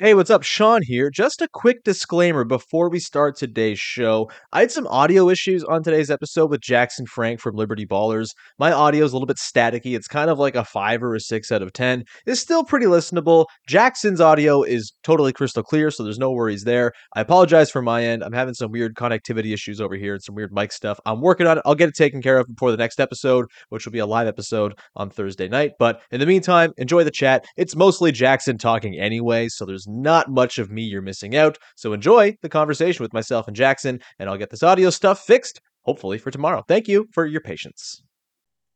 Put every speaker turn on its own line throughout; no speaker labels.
Hey, what's up? Sean here. Just a quick disclaimer before we start today's show. I had some audio issues on today's episode with Jackson Frank from Liberty Ballers. My audio is a little bit staticky. It's kind of like a 5 or a 6 out of 10. It's still pretty listenable. Jackson's audio is totally crystal clear, so there's no worries there. I apologize for my end. I'm having some weird connectivity issues over here and some weird mic stuff. I'm working on it. I'll get it taken care of before the next episode, which will be a live episode on Thursday night. But in the meantime, enjoy the chat. It's mostly Jackson talking anyway, so there's not much of me you're missing out. So enjoy the conversation with myself and Jackson, and I'll get this audio stuff fixed, hopefully, for tomorrow. Thank you for your patience.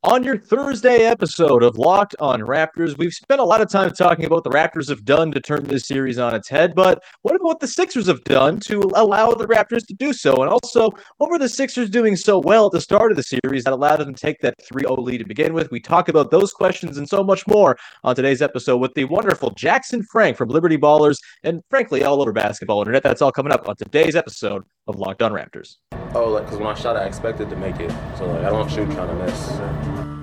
On your Thursday episode of Locked on Raptors, we've spent a lot of time talking about what the Raptors have done to turn this series on its head, but what about what the Sixers have done to allow the Raptors to do so? And also, what were the Sixers doing so well at the start of the series that allowed them to take that 3 0 lead to begin with? We talk about those questions and so much more on today's episode with the wonderful Jackson Frank from Liberty Ballers and frankly, all over basketball internet. That's all coming up on today's episode of Locked on Raptors.
Oh, like because when I shot, I expected to make it, so like I don't shoot kind of miss.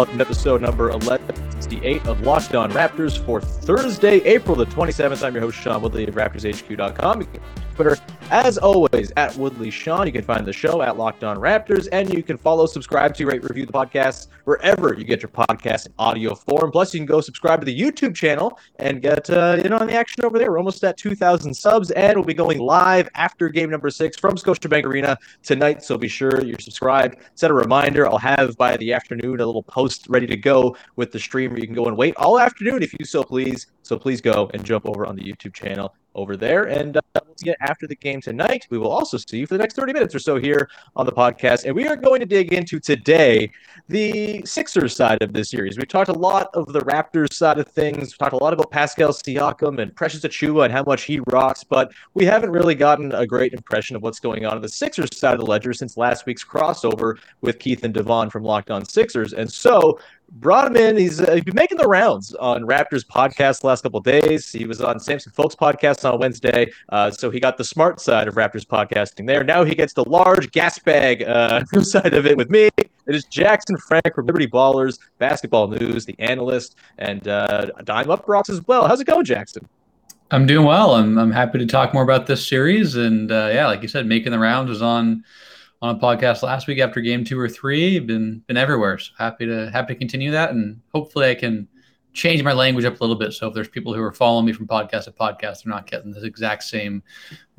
Welcome to episode number 1168 of Locked On Raptors for Thursday, April the 27th. I'm your host, Sean Woodley of RaptorsHQ.com. You can Twitter, as always, at Woodley Sean. You can find the show at Locked On Raptors, and you can follow, subscribe to, rate, review the podcast wherever you get your podcast in audio form. Plus, you can go subscribe to the YouTube channel and get uh, in on the action over there. We're almost at 2,000 subs, and we'll be going live after game number six from Scotiabank Arena tonight. So be sure you're subscribed. Set a reminder. I'll have by the afternoon a little post ready to go with the stream where you can go and wait all afternoon if you so please. So please go and jump over on the YouTube channel over there. And uh, we'll see you after the game tonight. We will also see you for the next 30 minutes or so here on the podcast. And we are going to dig into today the Sixers side of this series. We've talked a lot of the Raptors side of things. We've talked a lot about Pascal Siakam and Precious Achiuwa and how much he rocks, but we haven't really gotten a great impression of what's going on on the Sixers side of the ledger since last week's crossover with Keith and Devon from Locked On Sixers. And so brought him in. He's, uh, he's been making the rounds on Raptors podcast the last couple days. He was on Samson Folk's podcast on Wednesday, uh, so he got the smart side of Raptors podcasting there. Now he gets the large gas bag uh, side of it with me. It is Jackson Frank from Liberty Ballers, Basketball News, the analyst, and uh, Dime UPROXX as well. How's it going, Jackson?
I'm doing well. I'm I'm happy to talk more about this series, and uh, yeah, like you said, making the rounds was on on a podcast last week after game two or three. Been been everywhere. So happy to happy to continue that, and hopefully I can change my language up a little bit. So if there's people who are following me from podcast to podcast, they're not getting the exact same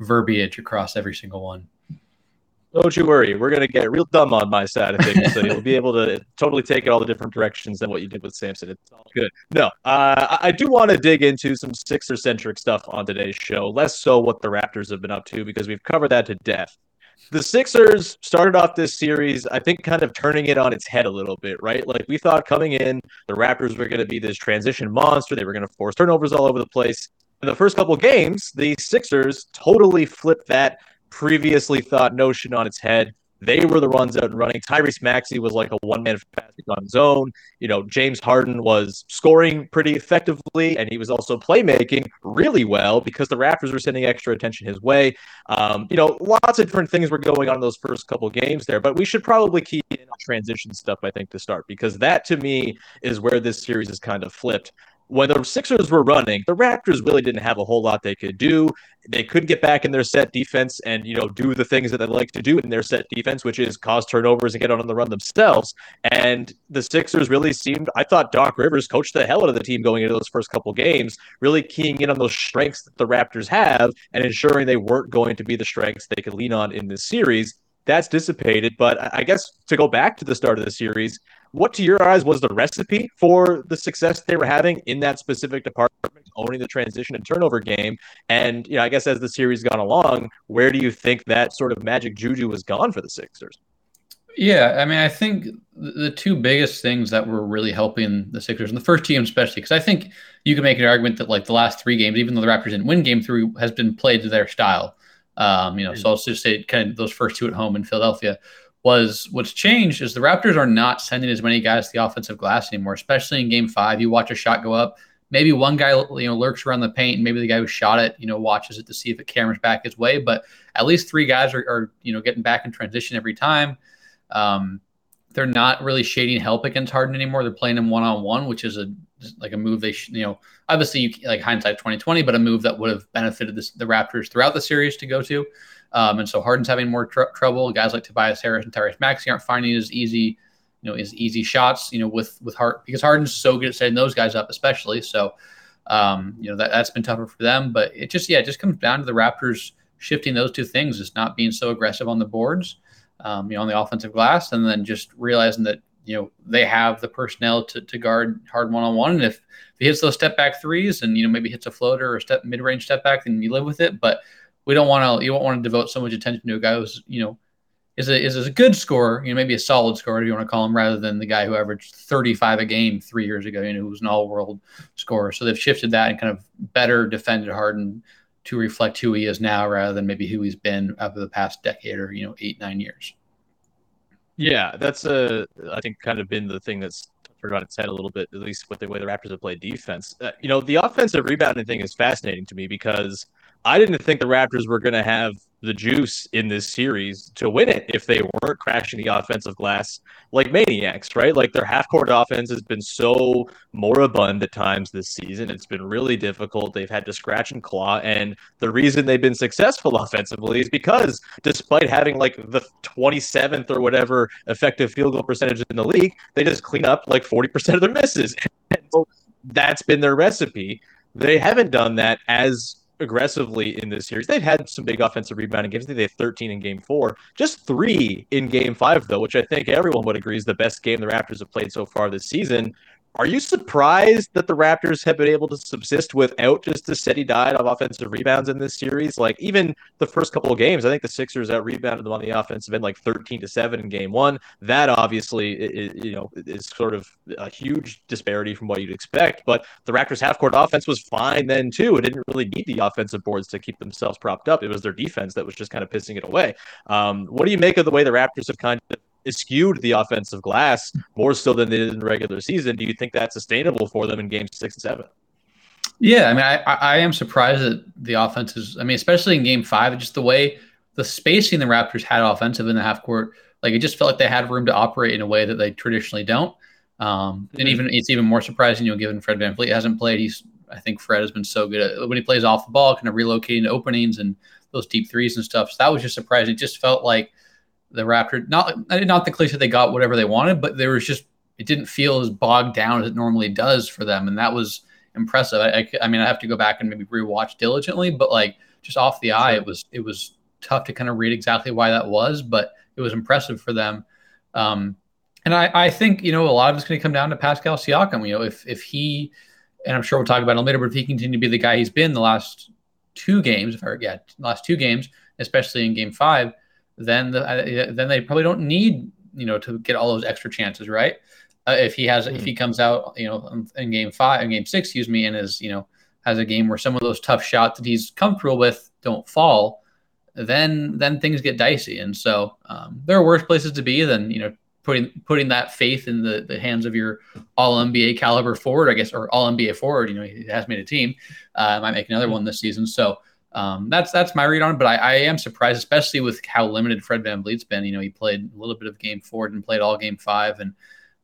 verbiage across every single one.
Don't you worry. We're gonna get real dumb on my side of things, so you'll be able to totally take it all the different directions than what you did with Samson. It's all good. No, uh, I do want to dig into some Sixer centric stuff on today's show. Less so what the Raptors have been up to because we've covered that to death the Sixers started off this series, I think, kind of turning it on its head a little bit, right? Like we thought coming in, the Raptors were going to be this transition monster. They were going to force turnovers all over the place. In the first couple games, the Sixers totally flipped that previously thought notion on its head. They were the ones out and running. Tyrese Maxey was like a one man fanatic on his own. You know, James Harden was scoring pretty effectively, and he was also playmaking really well because the Raptors were sending extra attention his way. Um, you know, lots of different things were going on in those first couple games there, but we should probably keep in on transition stuff, I think, to start because that to me is where this series is kind of flipped when the Sixers were running, the Raptors really didn't have a whole lot they could do. They could get back in their set defense and you know do the things that they like to do in their set defense, which is cause turnovers and get on the run themselves. And the Sixers really seemed. I thought Doc Rivers coached the hell out of the team going into those first couple games, really keying in on those strengths that the Raptors have and ensuring they weren't going to be the strengths they could lean on in this series. That's dissipated, but I guess to go back to the start of the series, what to your eyes was the recipe for the success they were having in that specific department, owning the transition and turnover game? And you know, I guess as the series gone along, where do you think that sort of magic juju was gone for the Sixers?
Yeah, I mean, I think the two biggest things that were really helping the Sixers and the first team, especially, because I think you can make an argument that like the last three games, even though the Raptors didn't win Game Three, has been played to their style. Um, you know, so I'll just say kind of those first two at home in Philadelphia was what's changed is the Raptors are not sending as many guys to the offensive glass anymore, especially in Game Five. You watch a shot go up, maybe one guy you know lurks around the paint, and maybe the guy who shot it you know watches it to see if it cameras back his way, but at least three guys are, are you know getting back in transition every time. Um, they're not really shading help against Harden anymore. They're playing him one on one, which is a like a move they you know obviously you, like hindsight 2020, but a move that would have benefited this, the Raptors throughout the series to go to. Um, and so Harden's having more tr- trouble. Guys like Tobias Harris and Tyrese Maxey aren't finding as easy, you know, as easy shots, you know, with with Hart because Harden's so good at setting those guys up, especially. So, um, you know, that that's been tougher for them. But it just yeah, it just comes down to the Raptors shifting those two things, is not being so aggressive on the boards um, you know, on the offensive glass, and then just realizing that you know they have the personnel to, to guard hard one on one. And if, if he hits those step back threes, and you know maybe hits a floater or step mid range step back, then you live with it. But we don't want to. You don't want to devote so much attention to a guy who's you know is a is a good scorer, you know, maybe a solid scorer if you want to call him, rather than the guy who averaged 35 a game three years ago, you know, who was an all world scorer. So they've shifted that and kind of better defended Harden to reflect who he is now rather than maybe who he's been over the past decade or you know eight nine years.
Yeah, that's a I think kind of been the thing that's turned on its head a little bit, at least with the way the Raptors have played defense. Uh, you know, the offensive rebounding thing is fascinating to me because I didn't think the Raptors were going to have the juice in this series to win it if they weren't crashing the offensive glass like maniacs, right? Like their half court offense has been so moribund at times this season. It's been really difficult. They've had to scratch and claw. And the reason they've been successful offensively is because despite having like the 27th or whatever effective field goal percentage in the league, they just clean up like 40% of their misses. That's been their recipe. They haven't done that as aggressively in this series. They've had some big offensive rebounding games. I think they had 13 in game four, just three in game five, though, which I think everyone would agree is the best game the Raptors have played so far this season. Are you surprised that the Raptors have been able to subsist without just a steady diet of offensive rebounds in this series? Like even the first couple of games, I think the Sixers out rebounded them on the offensive end like 13 to 7 in game one. That obviously is, you know is sort of a huge disparity from what you'd expect. But the Raptors half court offense was fine then too. It didn't really need the offensive boards to keep themselves propped up. It was their defense that was just kind of pissing it away. Um, what do you make of the way the Raptors have kind of skewed the offensive glass more so than they did in the regular season. Do you think that's sustainable for them in games six and seven?
Yeah, I mean, I, I am surprised that the offense is. I mean, especially in Game Five, just the way the spacing the Raptors had offensive in the half court, like it just felt like they had room to operate in a way that they traditionally don't. Um, and even it's even more surprising, you know, given Fred Van VanVleet hasn't played. He's I think Fred has been so good at when he plays off the ball, kind of relocating openings and those deep threes and stuff. So that was just surprising. It just felt like the Raptor. Not not the cliche they got whatever they wanted, but there was just it didn't feel as bogged down as it normally does for them, and that was impressive. I, I, I mean, I have to go back and maybe rewatch diligently, but like just off the eye, it was it was tough to kind of read exactly why that was, but it was impressive for them. Um, and I, I think you know a lot of it's going to come down to Pascal Siakam. You know, if if he and I'm sure we'll talk about it later, but if he continue to be the guy he's been the last two games, if I yeah, last two games, especially in Game Five, then the, uh, then they probably don't need you know to get all those extra chances, right? Uh, if he has mm-hmm. if he comes out you know in game five in game six, excuse me, and is you know has a game where some of those tough shots that he's comfortable with don't fall, then then things get dicey. And so um, there are worse places to be than you know putting putting that faith in the, the hands of your all NBA caliber forward, I guess, or all NBA forward. You know, he has made a team. Uh, might make another mm-hmm. one this season. So um, that's that's my read on it. But I, I, am surprised, especially with how limited Fred Van VanVleet's been. You know, he played a little bit of game four and played all game five. And,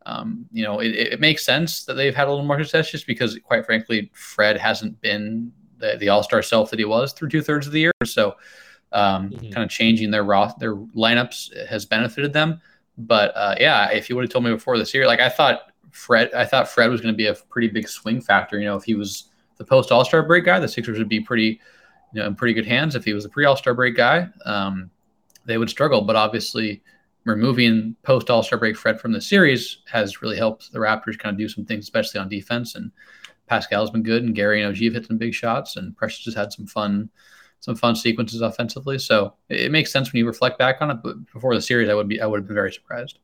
um, you know, it, it, makes sense that they've had a little more success just because, quite frankly, Fred hasn't been the, the all star self that he was through two thirds of the year. So, um, mm-hmm. kind of changing their raw, their lineups has benefited them. But uh, yeah, if you would have told me before this year, like I thought Fred, I thought Fred was going to be a pretty big swing factor. You know, if he was the post All Star break guy, the Sixers would be pretty you know, in pretty good hands. If he was a pre All Star break guy, um, they would struggle. But obviously, removing post All Star break Fred from the series has really helped the Raptors kind of do some things, especially on defense. And Pascal's been good, and Gary and OG have hit some big shots, and Precious has had some fun some fun sequences offensively. So it, it makes sense when you reflect back on it. But before the series, I would be I would have been very surprised.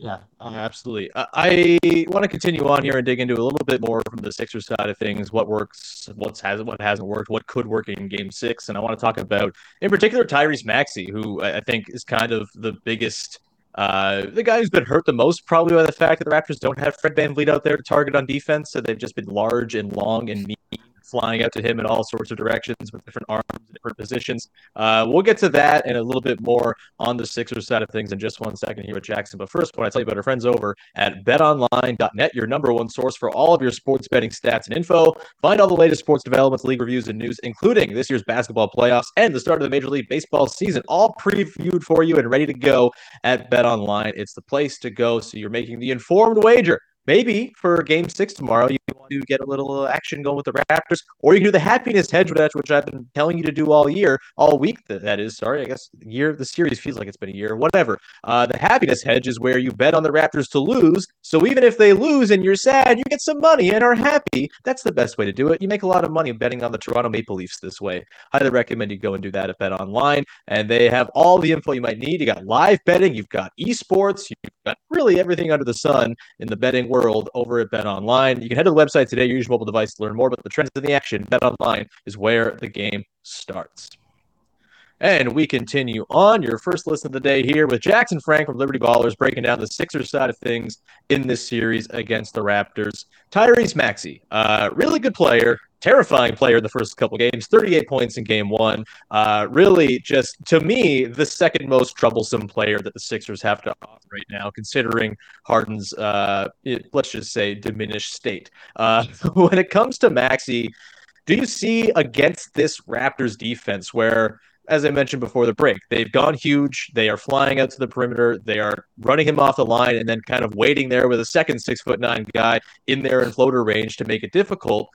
Yeah, uh, absolutely. I, I want to continue on here and dig into a little bit more from the Sixers side of things. What works, what's has what hasn't worked, what could work in Game Six, and I want to talk about, in particular, Tyrese Maxey, who I think is kind of the biggest. Uh, the guy who's been hurt the most probably by the fact that the Raptors don't have Fred VanVleet out there to target on defense, so they've just been large and long and mean flying out to him in all sorts of directions with different arms, different positions. Uh, we'll get to that and a little bit more on the Sixers side of things in just one second here with Jackson. But first, I want to tell you about our friends over at betonline.net, your number one source for all of your sports betting stats and info. Find all the latest sports developments, league reviews, and news, including this year's basketball playoffs and the start of the Major League Baseball season, all previewed for you and ready to go at BetOnline. It's the place to go so you're making the informed wager maybe for game six tomorrow, you want to get a little action going with the Raptors, or you can do the happiness hedge, which I've been telling you to do all year, all week. That is, sorry, I guess year the series feels like it's been a year, whatever. Uh, the happiness hedge is where you bet on the Raptors to lose. So even if they lose and you're sad, you get some money and are happy. That's the best way to do it. You make a lot of money betting on the Toronto Maple Leafs this way. Highly recommend you go and do that at Bet Online, and they have all the info you might need. You got live betting, you've got esports, you've got really everything under the sun in the betting world world over at Bet Online. You can head to the website today, use your mobile device to learn more about the trends in the action. Bet Online is where the game starts. And we continue on your first listen of the day here with Jackson Frank from Liberty Ballers breaking down the Sixers side of things in this series against the Raptors. Tyrese Maxey, uh, really good player, terrifying player in the first couple games 38 points in game one uh, really just to me the second most troublesome player that the sixers have to offer right now considering harden's uh, it, let's just say diminished state uh, when it comes to Maxey, do you see against this raptors defense where as I mentioned before the break, they've gone huge. They are flying out to the perimeter. They are running him off the line and then kind of waiting there with a second six foot nine guy in there in floater range to make it difficult.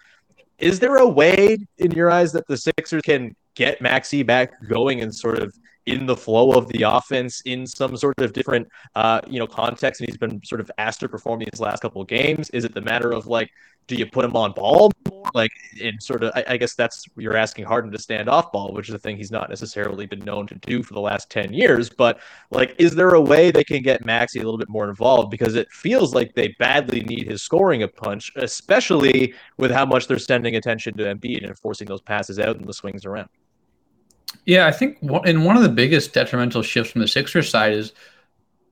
Is there a way, in your eyes, that the Sixers can get Maxey back going and sort of in the flow of the offense in some sort of different, uh, you know, context? And he's been sort of asked to perform these last couple of games. Is it the matter of like do you put him on ball more? Like in sort of, I, I, guess that's you're asking Harden to stand off ball, which is a thing he's not necessarily been known to do for the last ten years. But like, is there a way they can get Maxey a little bit more involved? Because it feels like they badly need his scoring a punch, especially with how much they're sending attention to Embiid and forcing those passes out and the swings around.
Yeah, I think in one of the biggest detrimental shifts from the Sixers side is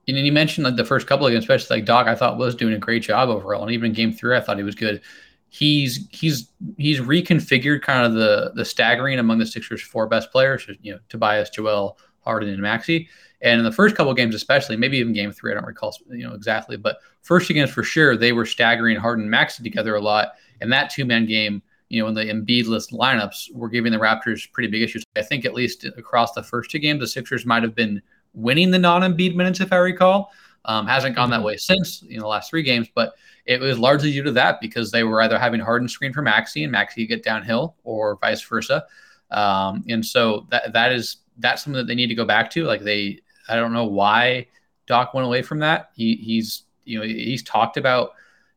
and you mentioned like the first couple of games, especially like Doc, I thought was doing a great job overall, and even game three, I thought he was good. He's he's he's reconfigured kind of the the staggering among the Sixers' four best players, you know, Tobias, Joel, Harden, and Maxey. And in the first couple of games, especially, maybe even game three, I don't recall, you know, exactly, but first games for sure, they were staggering Harden and Maxey together a lot. And that two man game, you know, in the Embiid list lineups, were giving the Raptors pretty big issues. I think at least across the first two games, the Sixers might have been winning the non-Embiid minutes, if I recall. Um, hasn't gone that mm-hmm. way since in the last three games, but it was largely due to that because they were either having Harden screen for Maxey and Maxey get downhill, or vice versa. Um, and so that that is that's something that they need to go back to. Like they, I don't know why Doc went away from that. He he's you know he's talked about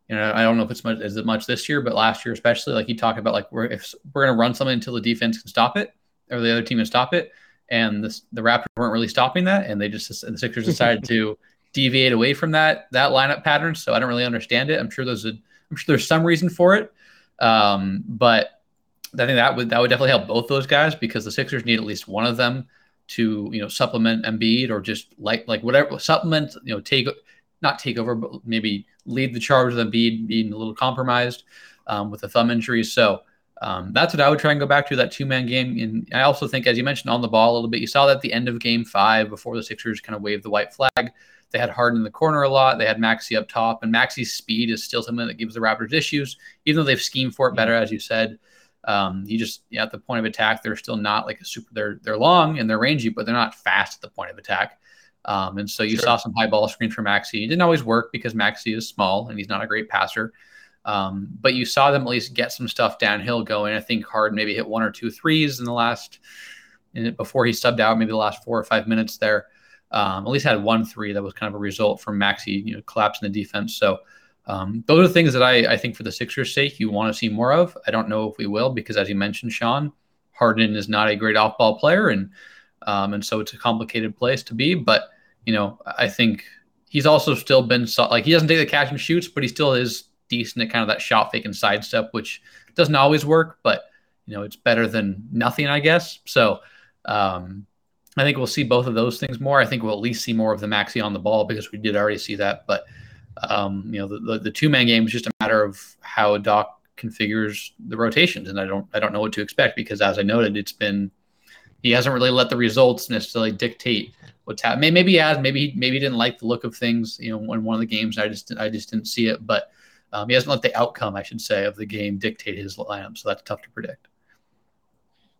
you know I don't know if it's much as much this year, but last year especially, like he talked about like we're if we're gonna run something until the defense can stop it or the other team can stop it and the, the Raptors weren't really stopping that, and they just the Sixers decided to deviate away from that that lineup pattern. So I don't really understand it. I'm sure there's a I'm sure there's some reason for it, um, but I think that would that would definitely help both those guys because the Sixers need at least one of them to you know supplement Embiid or just like like whatever supplement you know take not take over but maybe lead the charge with Embiid being a little compromised um, with a thumb injury. So um, that's what I would try and go back to that two man game. And I also think, as you mentioned, on the ball a little bit, you saw that at the end of game five before the Sixers kind of waved the white flag. They had Harden in the corner a lot. They had Maxey up top, and Maxey's speed is still something that gives the Raptors issues, even though they've schemed for it better, as you said. Um, you just at the point of attack, they're still not like a super. They're they're long and they're rangy, but they're not fast at the point of attack. Um, and so you sure. saw some high ball screens for Maxey. It didn't always work because Maxey is small and he's not a great passer. Um, but you saw them at least get some stuff downhill going. I think Hard maybe hit one or two threes in the last in, before he subbed out, maybe the last four or five minutes there. Um, at least had one three that was kind of a result from Maxey, you know, collapsing the defense. So um, those are things that I, I think for the Sixers' sake, you want to see more of. I don't know if we will because, as you mentioned, Sean, Harden is not a great off ball player, and um, and so it's a complicated place to be. But you know, I think he's also still been like he doesn't take the catch and shoots, but he still is decent at kind of that shot fake and sidestep, which doesn't always work, but you know, it's better than nothing, I guess. So um, I think we'll see both of those things more. I think we'll at least see more of the Maxey on the ball because we did already see that. But um, you know, the, the, the two man game is just a matter of how Doc configures the rotations, and I don't I don't know what to expect because as I noted, it's been he hasn't really let the results necessarily dictate what's happening. Maybe he has, maybe he, maybe he didn't like the look of things, you know, in one of the games. I just I just didn't see it, but um, he hasn't let the outcome, I should say, of the game dictate his lineup. So that's tough to predict.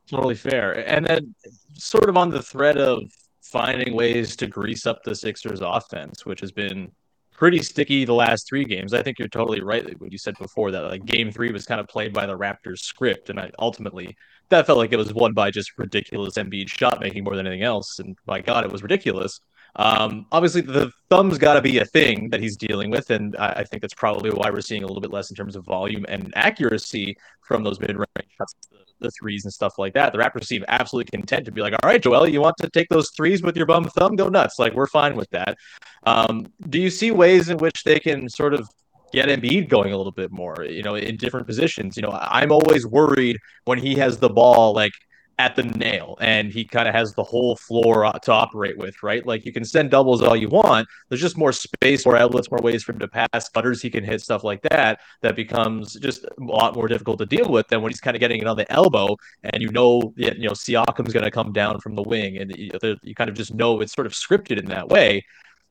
Totally fair. And then, sort of on the thread of finding ways to grease up the Sixers offense, which has been pretty sticky the last three games. I think you're totally right. What you said before that like game three was kind of played by the Raptors script, and I ultimately that felt like it was won by just ridiculous Embiid shot making more than anything else. And my God, it was ridiculous. Um, obviously, the thumb's got to be a thing that he's dealing with, and I, I, think that's probably why we're seeing a little bit less in terms of volume and accuracy from those mid-range shots, the, the, threes and stuff like that. The Raptors seem absolutely content to be like, "All right, Joel, you want to take those threes with your bum thumb? Go nuts! Like we're fine with that." Um, do you see ways in which they can sort of get Embiid going a little bit more, you know, in different positions? You know, I'm always worried when he has the ball, like at the nail and he kind of has the whole floor to operate with, right? Like you can send doubles all you want. There's just more space, more outlets, more ways for him to pass, cutters he can hit, stuff like that. That becomes just a lot more difficult to deal with than when he's kind of getting it on the elbow and you know, you know, Siakam's going to come down from the wing and you, you kind of just know it's sort of scripted in that way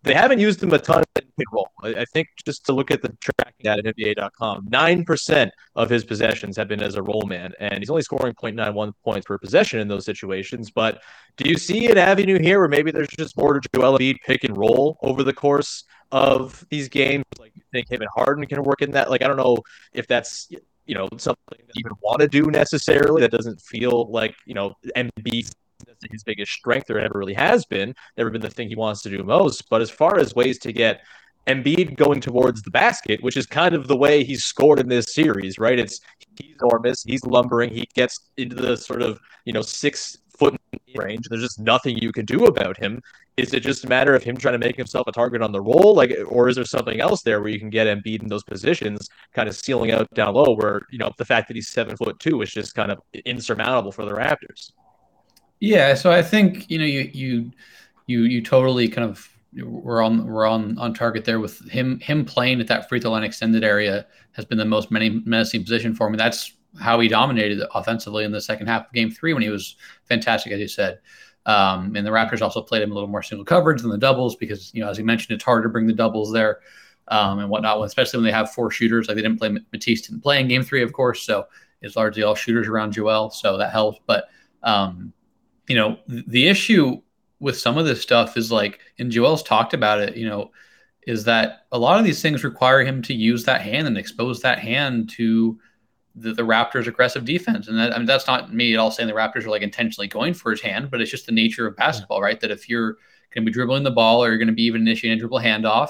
they haven't used him a ton in pick roll. I, think just to look at the tracking at NBA.com, nine percent of his possessions have been as a roll man, and he's only scoring 0.91 points per possession in those situations. But do you see an avenue here where maybe there's just more to Joel Embiid pick and roll over the course of these games? Like you think him and Harden can work in that? Like I don't know if that's you know something that you even want to do necessarily. That doesn't feel like you know Embiid his biggest strength or ever really has been. Never been the thing he wants to do most. But as far as ways to get Embiid going towards the basket, which is kind of the way he's scored in this series, right? It's he's enormous, he's lumbering, he gets into the sort of you know six foot range. There's just nothing you can do about him. Is it just a matter of him trying to make himself a target on the roll, like, or is there something else there where you can get Embiid in those positions, kind of sealing out down low, where you know the fact that he's seven foot two is just kind of insurmountable for the Raptors?
Yeah, so I think you know you you you you totally kind of we're on we're on on target there with him him playing at that free throw line extended area has been the most many menacing position for him. That's how he dominated offensively in the second half of game three when he was fantastic, as you said. Um, and the Raptors also played him a little more single coverage than the doubles because you know as you mentioned it's hard to bring the doubles there um, and whatnot, especially when they have four shooters. Like they didn't play Matisse didn't play in game three, of course, so it's largely all shooters around Joel, so that helps. But um, you know, the issue with some of this stuff is like, and Joel's talked about it, you know, is that a lot of these things require him to use that hand and expose that hand to the, the Raptors' aggressive defense. And that, I mean, that's not me at all saying the Raptors are like intentionally going for his hand, but it's just the nature of basketball, right? That if you're going to be dribbling the ball or you're going to be even initiating a dribble handoff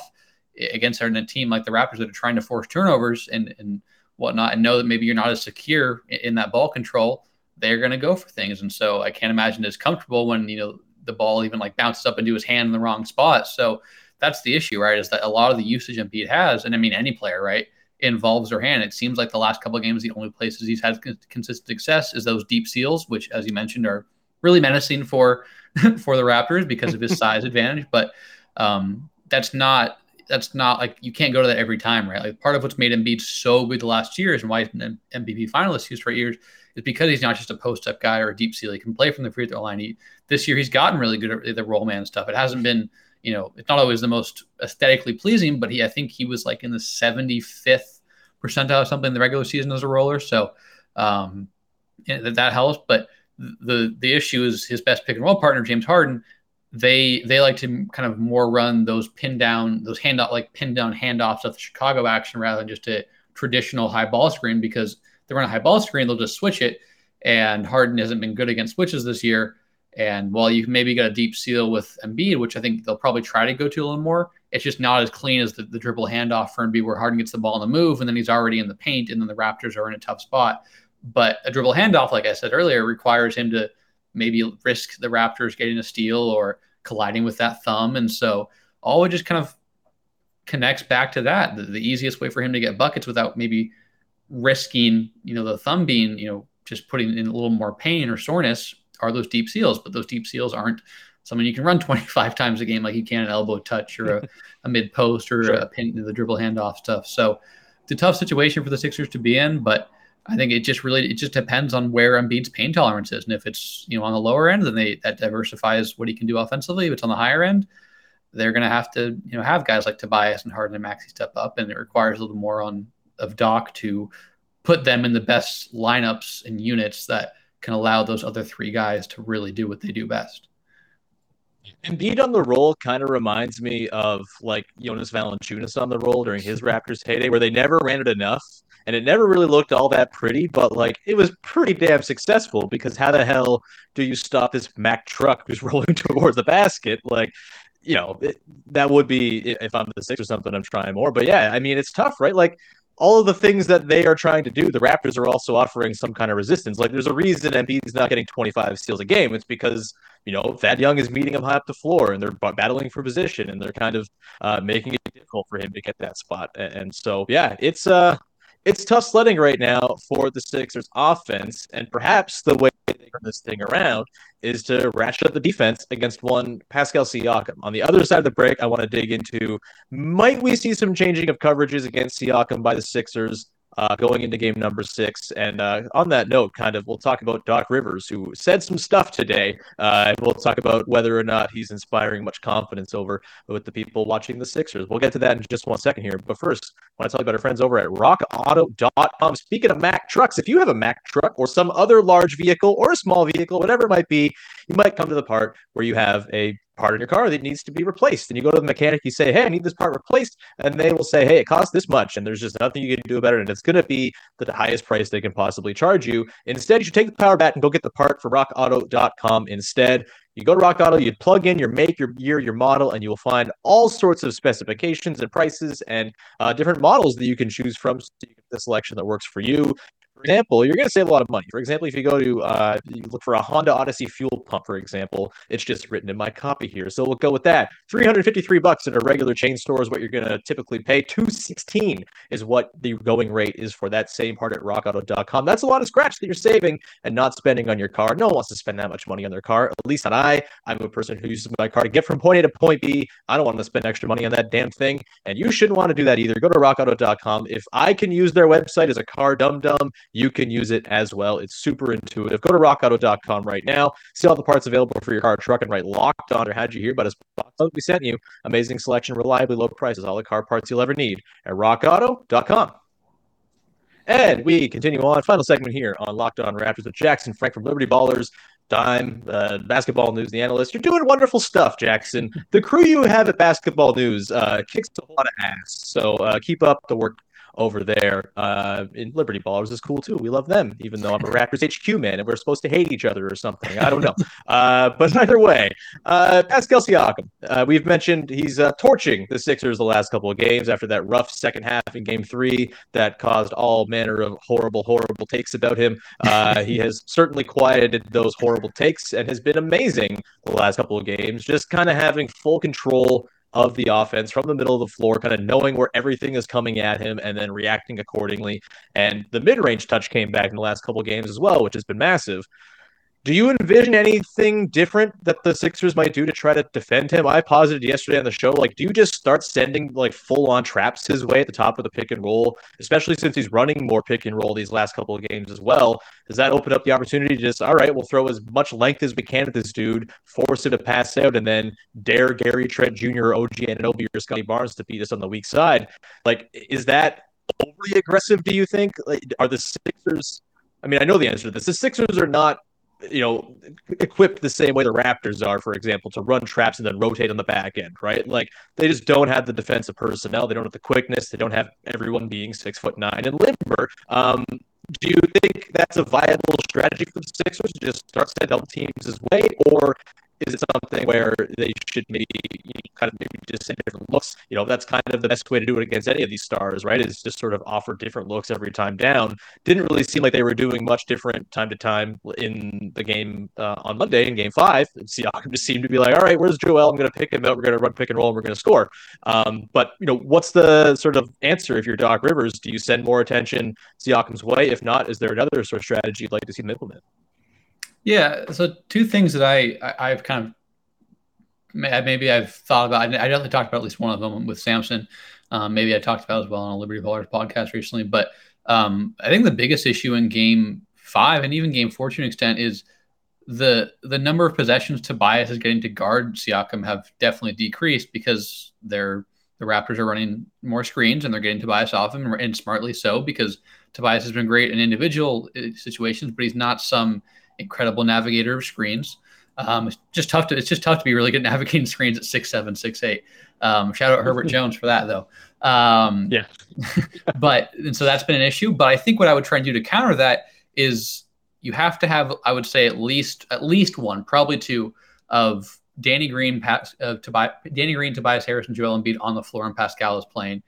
against a team like the Raptors that are trying to force turnovers and, and whatnot, and know that maybe you're not as secure in, in that ball control, they're going to go for things. And so I can't imagine it's comfortable when, you know, the ball even like bounces up into his hand in the wrong spot. So that's the issue, right? Is that a lot of the usage Embiid has, and I mean, any player, right, involves their hand. It seems like the last couple of games, the only places he's had consistent success is those deep seals, which, as you mentioned, are really menacing for for the Raptors because of his size advantage. But um, that's not that's not like you can't go to that every time, right? Like part of what's made Embiid so good the last years and why he's been an MVP finalist two straight years is because he's not just a post up guy or a deep seal. He can play from the free throw line. He, this year he's gotten really good at the roll man stuff. It hasn't been, you know, it's not always the most aesthetically pleasing, but he I think he was like in the 75th percentile or something in the regular season as a roller. So um, that, that helps. But the the issue is his best pick and roll partner, James Harden. They they like to kind of more run those pin down, those handoff like pin down handoffs of the Chicago action rather than just a traditional high ball screen because – they run a high ball screen, they'll just switch it. And Harden hasn't been good against switches this year. And while you maybe get a deep seal with Embiid, which I think they'll probably try to go to a little more, it's just not as clean as the, the dribble handoff for Embiid, where Harden gets the ball on the move and then he's already in the paint, and then the Raptors are in a tough spot. But a dribble handoff, like I said earlier, requires him to maybe risk the Raptors getting a steal or colliding with that thumb. And so all it just kind of connects back to that. The, the easiest way for him to get buckets without maybe risking, you know, the thumb being, you know, just putting in a little more pain or soreness are those deep seals. But those deep seals aren't something you can run 25 times a game like you can an elbow touch or a, a mid post or sure. a pin, to the dribble handoff stuff. So it's a tough situation for the Sixers to be in, but I think it just really it just depends on where Embiid's pain tolerance is, and if it's you know on the lower end, then they that diversifies what he can do offensively. If it's on the higher end, they're going to have to you know have guys like Tobias and Harden and Maxey step up, and it requires a little more on of Doc to put them in the best lineups and units that can allow those other three guys to really do what they do best.
Embiid on the roll kind of reminds me of like Jonas Valanciunas on the roll during his Raptors heyday, where they never ran it enough, and it never really looked all that pretty. But like it was pretty damn successful because how the hell do you stop this Mack truck who's rolling towards the basket? Like, you know, it, that would be if I'm the six or something. I'm trying more, but yeah, I mean it's tough, right? Like all of the things that they are trying to do, the Raptors are also offering some kind of resistance. Like there's a reason Embiid's not getting 25 steals a game. It's because you know Thad Young is meeting him high up the floor, and they're battling for position, and they're kind of uh, making it difficult for him to get that spot. And so, yeah, it's uh, it's tough sledding right now for the Sixers offense, and perhaps the way they turn this thing around is to ratchet up the defense against one Pascal Siakam. On the other side of the break, I want to dig into might we see some changing of coverages against Siakam by the Sixers? Uh, going into game number six. And uh, on that note, kind of, we'll talk about Doc Rivers, who said some stuff today. Uh, and we'll talk about whether or not he's inspiring much confidence over with the people watching the Sixers. We'll get to that in just one second here. But first, I want to tell you about our friends over at rockauto.com. Speaking of Mack trucks, if you have a Mack truck or some other large vehicle or a small vehicle, whatever it might be, you might come to the part where you have a part in your car that needs to be replaced. And you go to the mechanic, you say, Hey, I need this part replaced. And they will say, Hey, it costs this much. And there's just nothing you can do about it. And it's going to be the highest price they can possibly charge you. Instead, you should take the power bat and go get the part for rockauto.com instead. You go to Rock Auto, you plug in your make, your year, your model, and you will find all sorts of specifications and prices and uh, different models that you can choose from. So you get the selection that works for you example, you're going to save a lot of money. For example, if you go to uh, you look for a Honda Odyssey fuel pump, for example, it's just written in my copy here. So we'll go with that. 353 bucks at a regular chain store is what you're going to typically pay. 216 is what the going rate is for that same part at rockauto.com. That's a lot of scratch that you're saving and not spending on your car. No one wants to spend that much money on their car. At least not I. I'm a person who uses my car to get from point A to point B. I don't want to spend extra money on that damn thing. And you shouldn't want to do that either. Go to rockauto.com. If I can use their website as a car dum dum, you can use it as well. It's super intuitive. Go to rockauto.com right now. See all the parts available for your car truck and write locked on or how'd you hear about us? We sent you amazing selection, reliably low prices, all the car parts you'll ever need at rockauto.com. And we continue on. Final segment here on Locked On Raptors with Jackson Frank from Liberty Ballers. Dime, uh, basketball news, the analyst. You're doing wonderful stuff, Jackson. The crew you have at Basketball News uh, kicks a lot of ass. So uh, keep up the work over there uh, in Liberty Ballers is cool too. We love them, even though I'm a Raptors HQ man and we're supposed to hate each other or something. I don't know. uh, but either way, uh, Pascal Siakam, uh, we've mentioned he's uh, torching the Sixers the last couple of games after that rough second half in game three that caused all manner of horrible, horrible takes about him. Uh, he has certainly quieted those horrible takes and has been amazing the last couple of games, just kind of having full control of the offense from the middle of the floor, kind of knowing where everything is coming at him and then reacting accordingly. And the mid range touch came back in the last couple games as well, which has been massive. Do you envision anything different that the Sixers might do to try to defend him? I posited yesterday on the show, like, do you just start sending like full on traps his way at the top of the pick and roll, especially since he's running more pick and roll these last couple of games as well? Does that open up the opportunity to just, all right, we'll throw as much length as we can at this dude, force him to pass out, and then dare Gary Trent Jr., OG Anunoby, or Scottie Barnes to beat us on the weak side? Like, is that overly aggressive, do you think? Like, are the Sixers? I mean, I know the answer to this. The Sixers are not you know, equipped the same way the Raptors are, for example, to run traps and then rotate on the back end, right? Like they just don't have the defensive personnel. They don't have the quickness. They don't have everyone being six foot nine and limber. Um, do you think that's a viable strategy for the Sixers to just start sending double teams his way, or Is it something where they should maybe you know, kind of maybe just send different looks? You know, that's kind of the best way to do it against any of these stars, right? Is just sort of offer different looks every time down. Didn't really seem like they were doing much different time to time in the game uh, on Monday in Game Five. Siakam just seemed to be like, "All right, where's Joel? I'm going to pick him out. We're going to run pick and roll, and we're going to score." Um, but you know, what's the sort of answer if you're Doc Rivers? Do you send more attention Siakam's way? If not, is there another sort of strategy you'd like to see them implement?
Yeah. So two things that I, I have kind of maybe I've thought about. I definitely talked about at least one of them with Samson. Um, maybe I talked about as well on a Liberty Ballers podcast recently. But um, I think the biggest issue in Game Five and even Game Four to an extent is the the number of possessions Tobias is getting to guard Siakam have definitely decreased because they're the Raptors are running more screens and they're getting Tobias off him and smartly so because Tobias has been great in individual uh, situations, but he's not some incredible navigator of screens. Um, it's just tough to it's just tough to be really good navigating screens at six seven six eight. Um, shout out Herbert Jones for that though. Um,
yeah,
but and so that's been an issue. But I think what I would try and do to counter that is you have to have I would say at least at least one, probably two of Danny Green, uh, Tobias, Danny Green, Tobias Harris, and Joel Embiid on the floor, and Pascal is playing.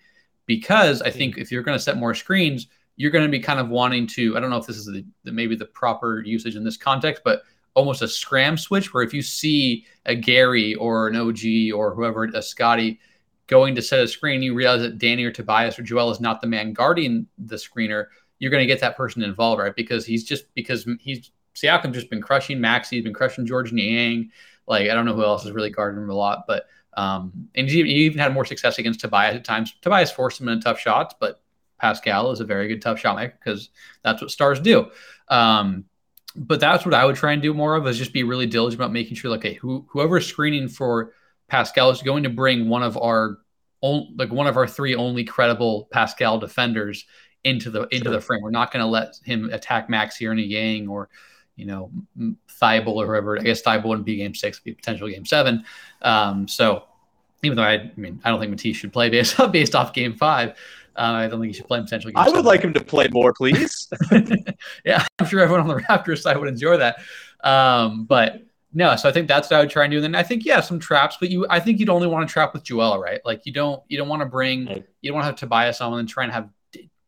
Because I think if you're going to set more screens, you're going to be kind of wanting to. I don't know if this is the, the maybe the proper usage in this context, but almost a scram switch where if you see a Gary or an OG or whoever, a Scottie going to set a screen, you realize that Danny or Tobias or Joel is not the man guarding the screener. You're going to get that person involved, right? Because he's just because he's Siakam just been crushing Max. He's been crushing Georges Niang. Like I don't know who else has really guarded him a lot, but um, and he, he even had more success against Tobias at times. Tobias forced him in tough shots, but Pascal is a very good tough shot maker because that's what stars do. Um, but that's what I would try and do more of is just be really diligent about making sure, like, okay, who, whoever is screening for Pascal is going to bring one of our own, like one of our three only credible Pascal defenders into the into sure. the frame. We're not going to let him attack Max here in a Yang or you know Thybulle or whoever. I guess Thybulle wouldn't be game six, be potential game seven. Um, so even though I, I mean I don't think Matisse should play based off based off game five. Uh, I don't think he should play potentially.
I would like him to play more, please.
yeah, I'm sure everyone on the Raptors side would enjoy that. Um, but no, so I think that's what I would try and do. And then I think yeah, some traps, but you I think you'd only want to trap with Joel, right? Like you don't you don't want to bring you don't want to have Tobias on and try and have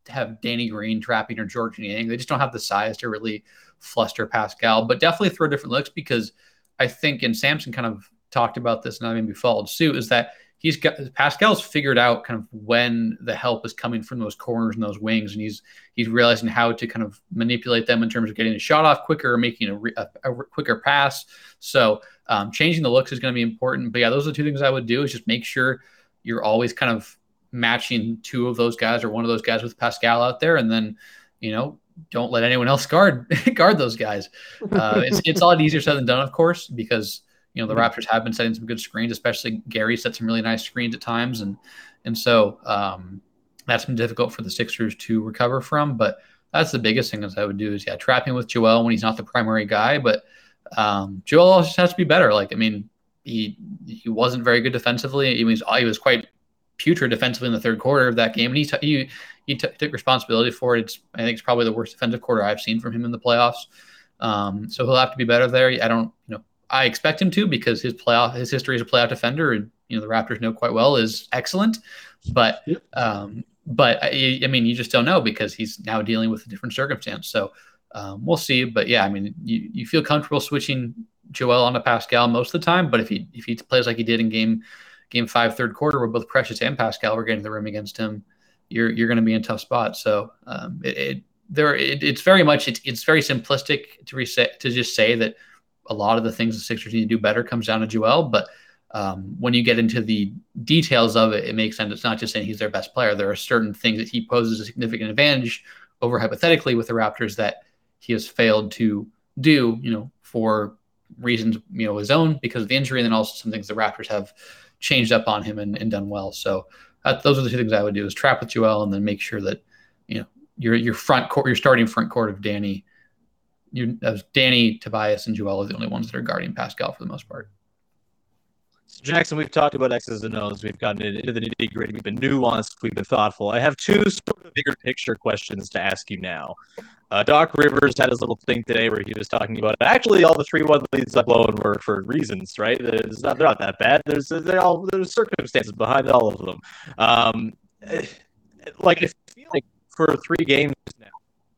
have Danny Green trapping or Georges Niang. They just don't have the size to really fluster Pascal, but definitely throw different looks because I think and Samson kind of talked about this and I maybe followed suit is that he's got Pascal's figured out kind of when the help is coming from those corners and those wings, and he's he's realizing how to kind of manipulate them in terms of getting a shot off quicker, or making a, a, a quicker pass. So um, changing the looks is going to be important. But yeah, those are the two things I would do: is just make sure you're always kind of matching two of those guys or one of those guys with Pascal out there, and then you know don't let anyone else guard guard those guys. Uh, it's it's a lot easier said than done, of course, because you know the. Raptors have been setting some good screens, especially Gary set some really nice screens at times, and and so um, that's been difficult for the Sixers to recover from. But that's the biggest thing as I would do is yeah, trapping with Joel when he's not the primary guy, but um, Joel just has to be better. Like I mean, he he wasn't very good defensively. He was he was quite putrid defensively in the third quarter of that game, and he t- he, he t- took responsibility for it. It's I think it's probably the worst defensive quarter I've seen from him in the playoffs. Um, so he'll have to be better there. I don't you know I expect him to because his playoff his history as a playoff defender, and you know the Raptors know quite well, is excellent. But yep. um, but I, I, mean, you just don't know because he's now dealing with a different circumstance. So um, we'll see. But yeah, I mean, you, you feel comfortable switching Joel onto Pascal most of the time. But if he if he plays like he did in game game five, third quarter, where both Precious and Pascal were getting the rim against him, you're you're going to be in tough spot. So um, it, it there it, it's very much it's, it's very simplistic to reset to just say that a lot of the things the Sixers need to do better comes down to Joel. But um, when you get into the details of it, it makes sense. It's not just saying he's their best player. There are certain things that he poses a significant advantage over hypothetically with the Raptors that he has failed to do, you know, for reasons, you know, his own because of the injury, and then also some things the Raptors have changed up on him and, and done well. So uh, those are the two things I would do: is trap with Joel, and then make sure that you know your your front court, your starting front court of Danny you as Danny, Tobias, and Joel are the only ones that are guarding Pascal for the most part.
So Jackson, we've talked about X's and O's. We've gotten into the nitty gritty. We've been nuanced. We've been thoughtful. I have two sort of bigger picture questions to ask you now. Uh, Doc Rivers had his little thing today where he was talking about actually all the three one leads I've blown were for reasons, right? Not, they're not that bad. There's they're all there's circumstances behind all of them. Um, like I feel like for three games now,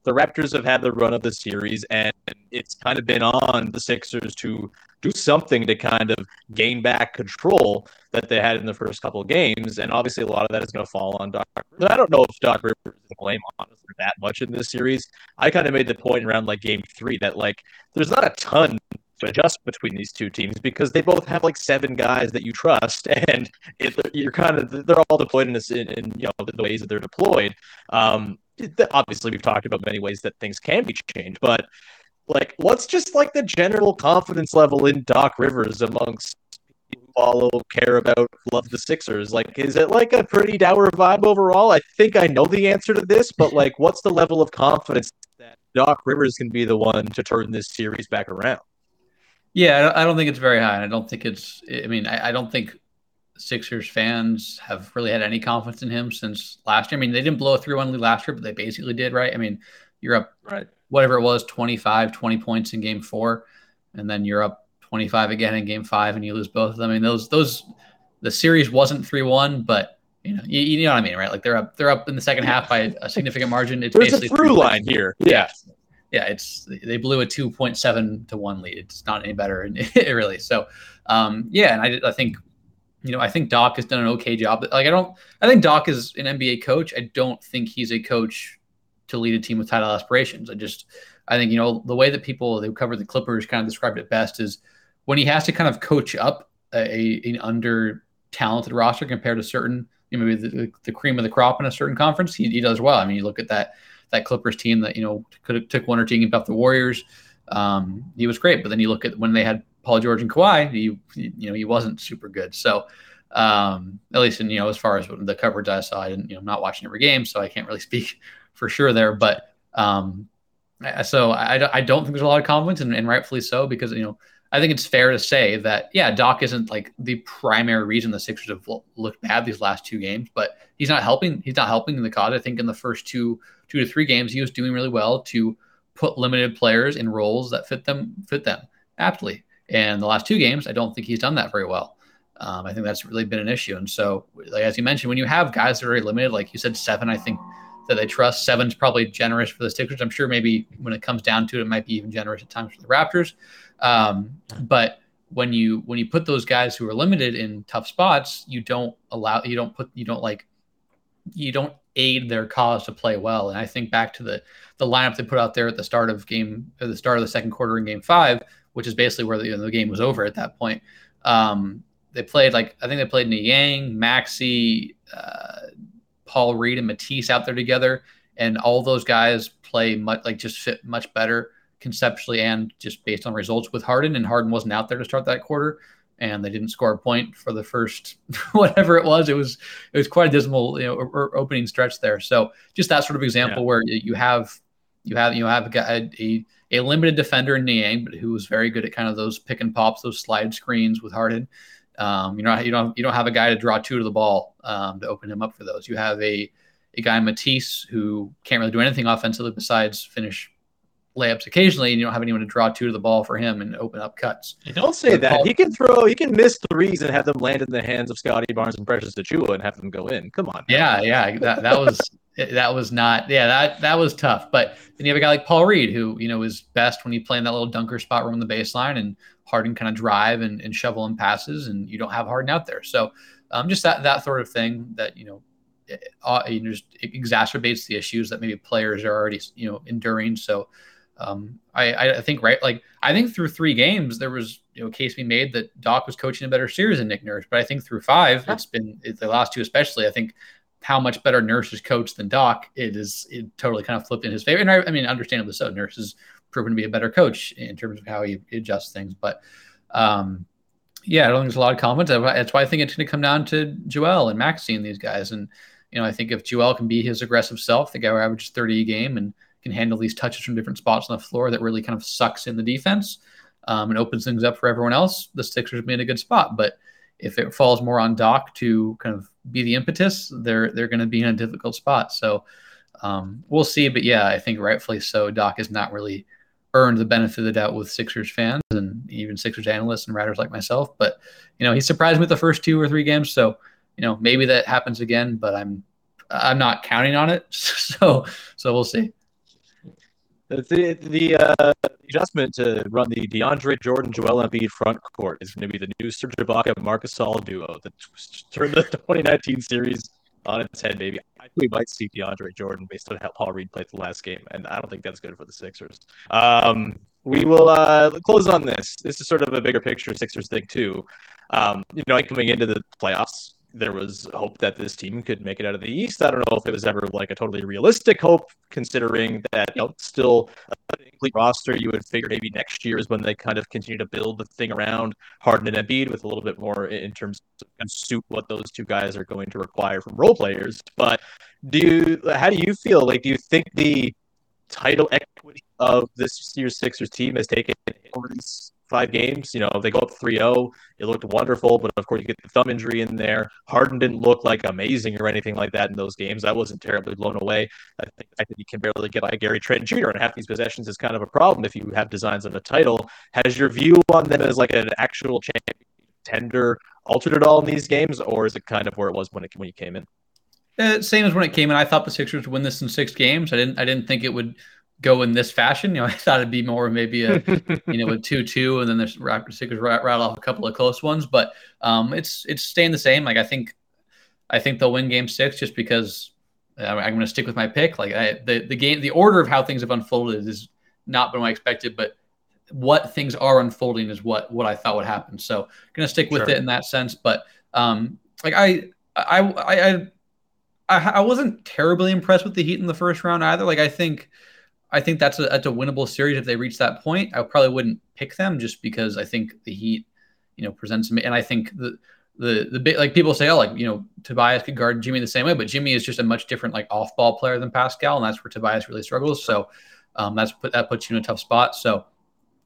the Raptors have had the run of the series, and it's kind of been on the Sixers to do something to kind of gain back control that they had in the first couple of games. And obviously, a lot of that is going to fall on Doc. Rivers. I don't know if Doc Rivers is to blame honestly that much in this series. I kind of made the point around like game three that like there's not a ton to adjust between these two teams because they both have like seven guys that you trust, and it, you're kind of they're all deployed in this in, in you know the ways that they're deployed. Um, obviously, we've talked about many ways that things can be changed, but like what's just like the general confidence level in Doc Rivers amongst follow, care about, love the Sixers? Like, is it like a pretty dour vibe overall? I think I know the answer to this, but like, what's the level of confidence that Doc Rivers can be the one to turn this series back around?
Yeah, I don't think it's very high. I don't think it's. I mean, I, I don't think Sixers fans have really had any confidence in him since last year. I mean, they didn't blow a 3 1 lead last year, but they basically did, right? I mean, you're up
right.
whatever it was 25 20 points in game four and then you're up 25 again in game five and you lose both of them. I mean those those the series wasn't 3-1 but you know you, you know what i mean right? Like they're up they're up in the second half by a significant margin. It's
there's a through line here.
Yeah. Yeah. It's they blew a 2.7 to 1 lead. It's not any better and it really. So um yeah and i, I think you know, I think Doc has done an okay job. Like, I don't, I think Doc is an NBA coach. I don't think he's a coach to lead a team with title aspirations. I just, I think, you know, the way that people who cover the Clippers kind of described it best is when he has to kind of coach up a, an under talented roster compared to certain, you know, maybe the, the cream of the crop in a certain conference, he, he does well. I mean, you look at that, that Clippers team that, you know, could have took one or two games off the Warriors. Um, he was great, but then you look at when they had Paul George and Kawhi, he, you know, he wasn't super good. So, um, at least in, you know, as far as the coverage I saw, I didn't, you know, I'm not watching every game, so I can't really speak for sure there. But um, so I, I don't think there's a lot of confidence, and, and rightfully so, because you know I think it's fair to say that yeah, Doc isn't like the primary reason the Sixers have looked bad these last two games, but he's not helping. He's not helping the cause. I think in the first two two to three games, he was doing really well to put limited players in roles that fit them fit them aptly. And the last two games, I don't think he's done that very well. Um, I think that's really been an issue. And so, like, as you mentioned, when you have guys that are very limited, like you said, seven, I think that they trust. Seven's probably generous for the Sixers. I'm sure maybe when it comes down to it, it might be even generous at times for the Raptors. Um, but when you when you put those guys who are limited in tough spots, you don't allow you don't put you don't like you don't aid their cause to play well. And I think back to the the lineup they put out there at the start of game at the start of the second quarter in game five, which is basically where the, you know, the game was over at that point. Um, they played like I think they played Niang, Maxey, uh, Paul Reed and Matisse out there together, and all those guys play much like just fit much better conceptually and just based on results with Harden. And Harden wasn't out there to start that quarter, and they didn't score a point for the first whatever it was. It was it was quite a dismal you know opening stretch there. So just that sort of example yeah. where you have you have you have a, a, a limited defender in Niang, but who was very good at kind of those pick and pops, those slide screens with Harden. Um, you know, you don't you don't have a guy to draw two to the ball um, to open him up for those. You have a a guy Matisse who can't really do anything offensively besides finish layups occasionally, and you don't have anyone to draw two to the ball for him and open up cuts.
You don't say that. Paul, he can throw, he can miss threes and have them land in the hands of Scottie Barnes and Precious Achiuwa and have them go in. Come on.
Yeah, yeah, that, that was that was not. Yeah, that that was tough. But then you have a guy like Paul Reed who you know is best when you play in that little dunker spot room on the baseline and Harden kind of drive and, and shovel and passes, and you don't have Harden out there. So um, just that that sort of thing that you know, it, uh, just exacerbates the issues that maybe players are already you know enduring. So um, I I think right like I think through three games there was you know a case we made that Doc was coaching a better series than Nick Nurse, but I think through five it's been it, the last two especially I think how much better Nurse is coached than Doc it is it totally kind of flipped in his favor. And I, I mean understandably so Nurse is proven to be a better coach in terms of how he adjusts things. But um, yeah, I don't think there's a lot of confidence. That's why I think it's going to come down to Joel and Maxey and these guys. And you know, I think if Joel can be his aggressive self, the guy who averages 30 a game and can handle these touches from different spots on the floor that really kind of sucks in the defense um, and opens things up for everyone else, the Sixers be in a good spot. But if it falls more on Doc to kind of be the impetus, they're they're going to be in a difficult spot. So um, we'll see. But yeah, I think rightfully so. Doc has not really earned the benefit of the doubt with Sixers fans and even Sixers analysts and writers like myself. But you know, he surprised me with the first two or three games, so you know maybe that happens again. But I'm I'm not counting on it. So so we'll see.
The the uh, adjustment to run the DeAndre Jordan Joel Embiid front court is going to be the new Serge Ibaka Marcus Gasol duo that turned the 2019 series on its head. Maybe I think we might see DeAndre Jordan based on how Paul Reed played the last game, and I don't think that's good for the Sixers. Um, we will uh, close on this. This is sort of a bigger picture Sixers thing too. Um, you know, coming into the playoffs, there was hope that this team could make it out of the East. I don't know if it was ever like a totally realistic hope, considering that you know still a complete roster. You would figure maybe next year is when they kind of continue to build the thing around Harden and Embiid with a little bit more in terms of suit what those two guys are going to require from role players. But do you? How do you feel? Like, do you think the title equity of this year's Sixers team has taken over these five games. You know, they go up 3 0. It looked wonderful, but of course, you get the thumb injury in there. Harden didn't look like amazing or anything like that in those games. I wasn't terribly blown away. I think you can barely get by Gary Trent Jr. and half these possessions is kind of a problem if you have designs on a title. Has your view on them as like an actual tender altered at all in these games, or is it kind of where it was when it when you came in?
Uh, same as when it came in. I thought the Sixers would win this in six games. I didn't. I didn't think it would go in this fashion. You know, I thought it'd be more maybe a you know a two two, and then there's Raptors Sixers rattle off a couple of close ones, but um, it's it's staying the same. Like I think I think they'll win Game Six just because I'm going to stick with my pick. Like I, the the game, the order of how things have unfolded is not been what I expected, but what things are unfolding is what what I thought would happen. So going to stick with sure. it in that sense. But um, like I I I I I wasn't terribly impressed with the Heat in the first round either. Like I think I think that's a that's a winnable series if they reach that point. I probably wouldn't pick them just because I think the Heat, you know, presents me, and I think the the the bit like people say, oh, like you know, Tobias could guard Jimmy the same way, but Jimmy is just a much different like off ball player than Pascal, and that's where Tobias really struggles. So um, that's put that puts you in a tough spot. So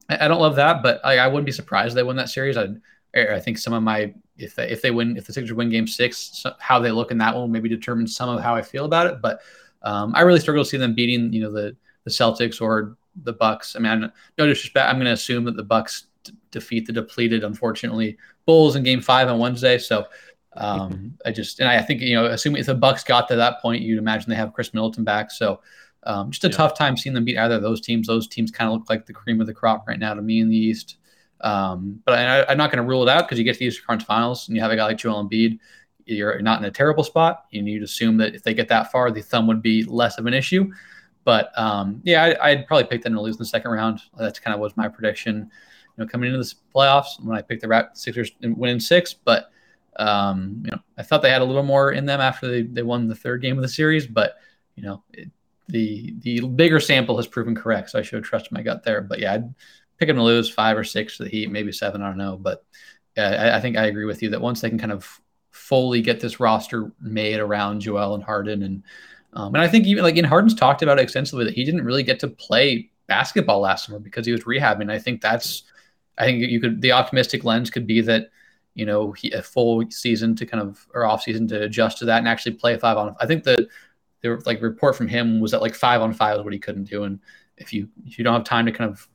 I, I don't love that, but I, I wouldn't be surprised they win that series. I I think some of my if they if they win if the Sixers win Game Six, so how they look in that one maybe determine some of how I feel about it. But um, I really struggle to see them beating you know the the Celtics or the Bucks. I mean, no disrespect, I'm going to assume that the Bucks d- defeat the depleted, unfortunately, Bulls in Game Five on Wednesday. So um, I just and I think you know, assuming if the Bucks got to that point, you'd imagine they have Khris Middleton back. So um, just a yeah. tough time seeing them beat either of those teams. Those teams kind of look like the cream of the crop right now to me in the East. Um, but I, am not going to rule it out because you get to the Eastern Conference Finals and you have a guy like Joel Embiid. You're not in a terrible spot. and You need to assume that if they get that far, the thumb would be less of an issue. But um, yeah, I, would probably pick them to lose in the second round. That's kind of was my prediction. You know, coming into the playoffs when I picked the Rap Sixers winning six, but um, you know, I thought they had a little more in them after they, they won the third game of the series. But you know, it, the the bigger sample has proven correct, so I should have trusted my gut there. But yeah, I'd pick them to lose five or six to the Heat, maybe seven. I don't know, but yeah, I, I think I agree with you that once they can kind of fully get this roster made around Joel and Harden and um, and I think even like in Harden's talked about it extensively that he didn't really get to play basketball last summer because he was rehabbing. I think that's, I think you could, the optimistic lens could be that, you know, he, a full season to kind of, or off season to adjust to that and actually play five on. I think the, the like report from him was that like five on five is what he couldn't do. And if you, if you don't have time to kind of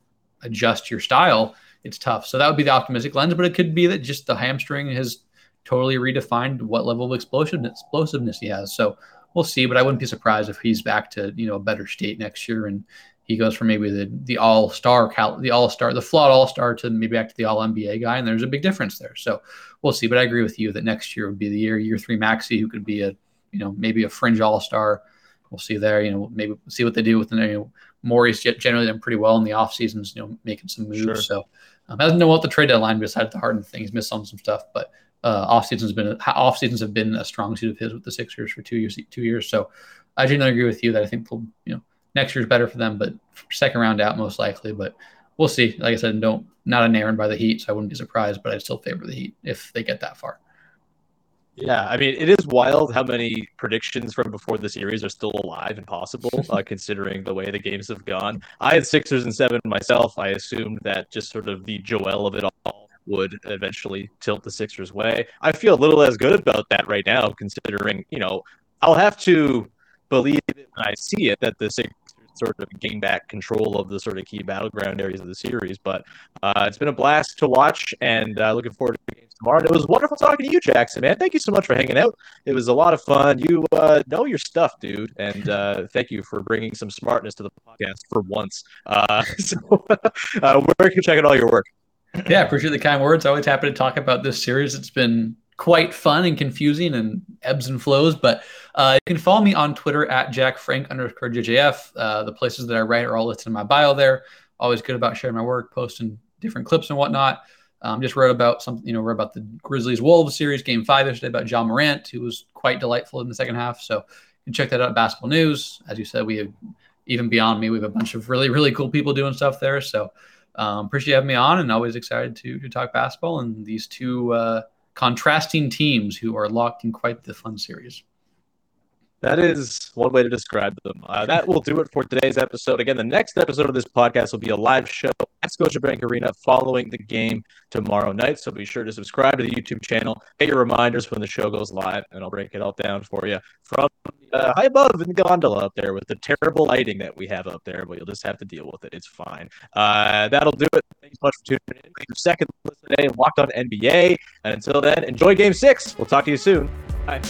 adjust your style, it's tough. So that would be the optimistic lens, but it could be that just the hamstring has totally redefined what level of explosiveness, explosiveness he has. So we'll see. But I wouldn't be surprised if he's back to you know a better state next year and he goes from maybe the the all star Cal the all star the flawed all star to maybe back to the all NBA guy, and there's a big difference there. So we'll see. But I agree with you that next year would be the year year three Maxey, who could be a you know maybe a fringe all star. We'll see there. You know maybe see what they do with the you know Morey's generally done pretty well in the off seasons. You know making some moves. Sure. So um, hasn't know what the trade deadline besides the Harden thing. He's missed on some stuff, but uh, off seasons been off seasons have been a strong suit of his with the Sixers for two years. Two years. So I generally agree with you that I think you know next year's better for them, but second round out most likely. But we'll see. Like I said, don't not an errand by the Heat, so I wouldn't be surprised. But I'd still favor the Heat if they get that far.
Yeah, I mean, it is wild how many predictions from before the series are still alive and possible, uh, considering the way the games have gone. I had Sixers and seven myself. I assumed that just sort of the Joel of it all would eventually tilt the Sixers' way. I feel a little as good about that right now, considering, you know, I'll have to believe it when I see it that the Sixers sort of gain back control of the sort of key battleground areas of the series. But uh, it's been a blast to watch, and uh, looking forward to the games tomorrow. And it was wonderful talking to you, Jackson. Man, thank you so much for hanging out. It was a lot of fun. You uh, know your stuff, dude, and uh, thank you for bringing some smartness to the podcast for once. Uh, so, uh, where can you check out all your work?
Yeah, appreciate the kind words. Always happy to talk about this series. It's been quite fun and confusing and ebbs and flows. But uh, you can follow me on Twitter at Jack Frank underscore JJF. Uh, the places that I write are all listed in my bio there. Always good about sharing my work, posting different clips and whatnot. Um, just wrote about something, you know, wrote about the Grizzlies Wolves series, game five yesterday about Ja Morant, who was quite delightful in the second half. So you can check that out Basketball News. As you said, we have, even beyond me, we have a bunch of really, really cool people doing stuff there. So um, appreciate having me on and always excited to, to talk basketball and these two, uh, contrasting teams who are locked in quite the fun series.
That is one way to describe them. Uh, that will do it for today's episode. Again, the next episode of this podcast will be a live show at Scotiabank Arena following the game tomorrow night. So be sure to subscribe to the YouTube channel, get your reminders when the show goes live, and I'll break it all down for you from uh, high above in the gondola up there with the terrible lighting that we have up there. But you'll just have to deal with it. It's fine. Uh, that'll do it. Thanks so much for tuning in. Your second listen today, Locked on NBA. And until then, enjoy Game Six. We'll talk to you soon. Bye.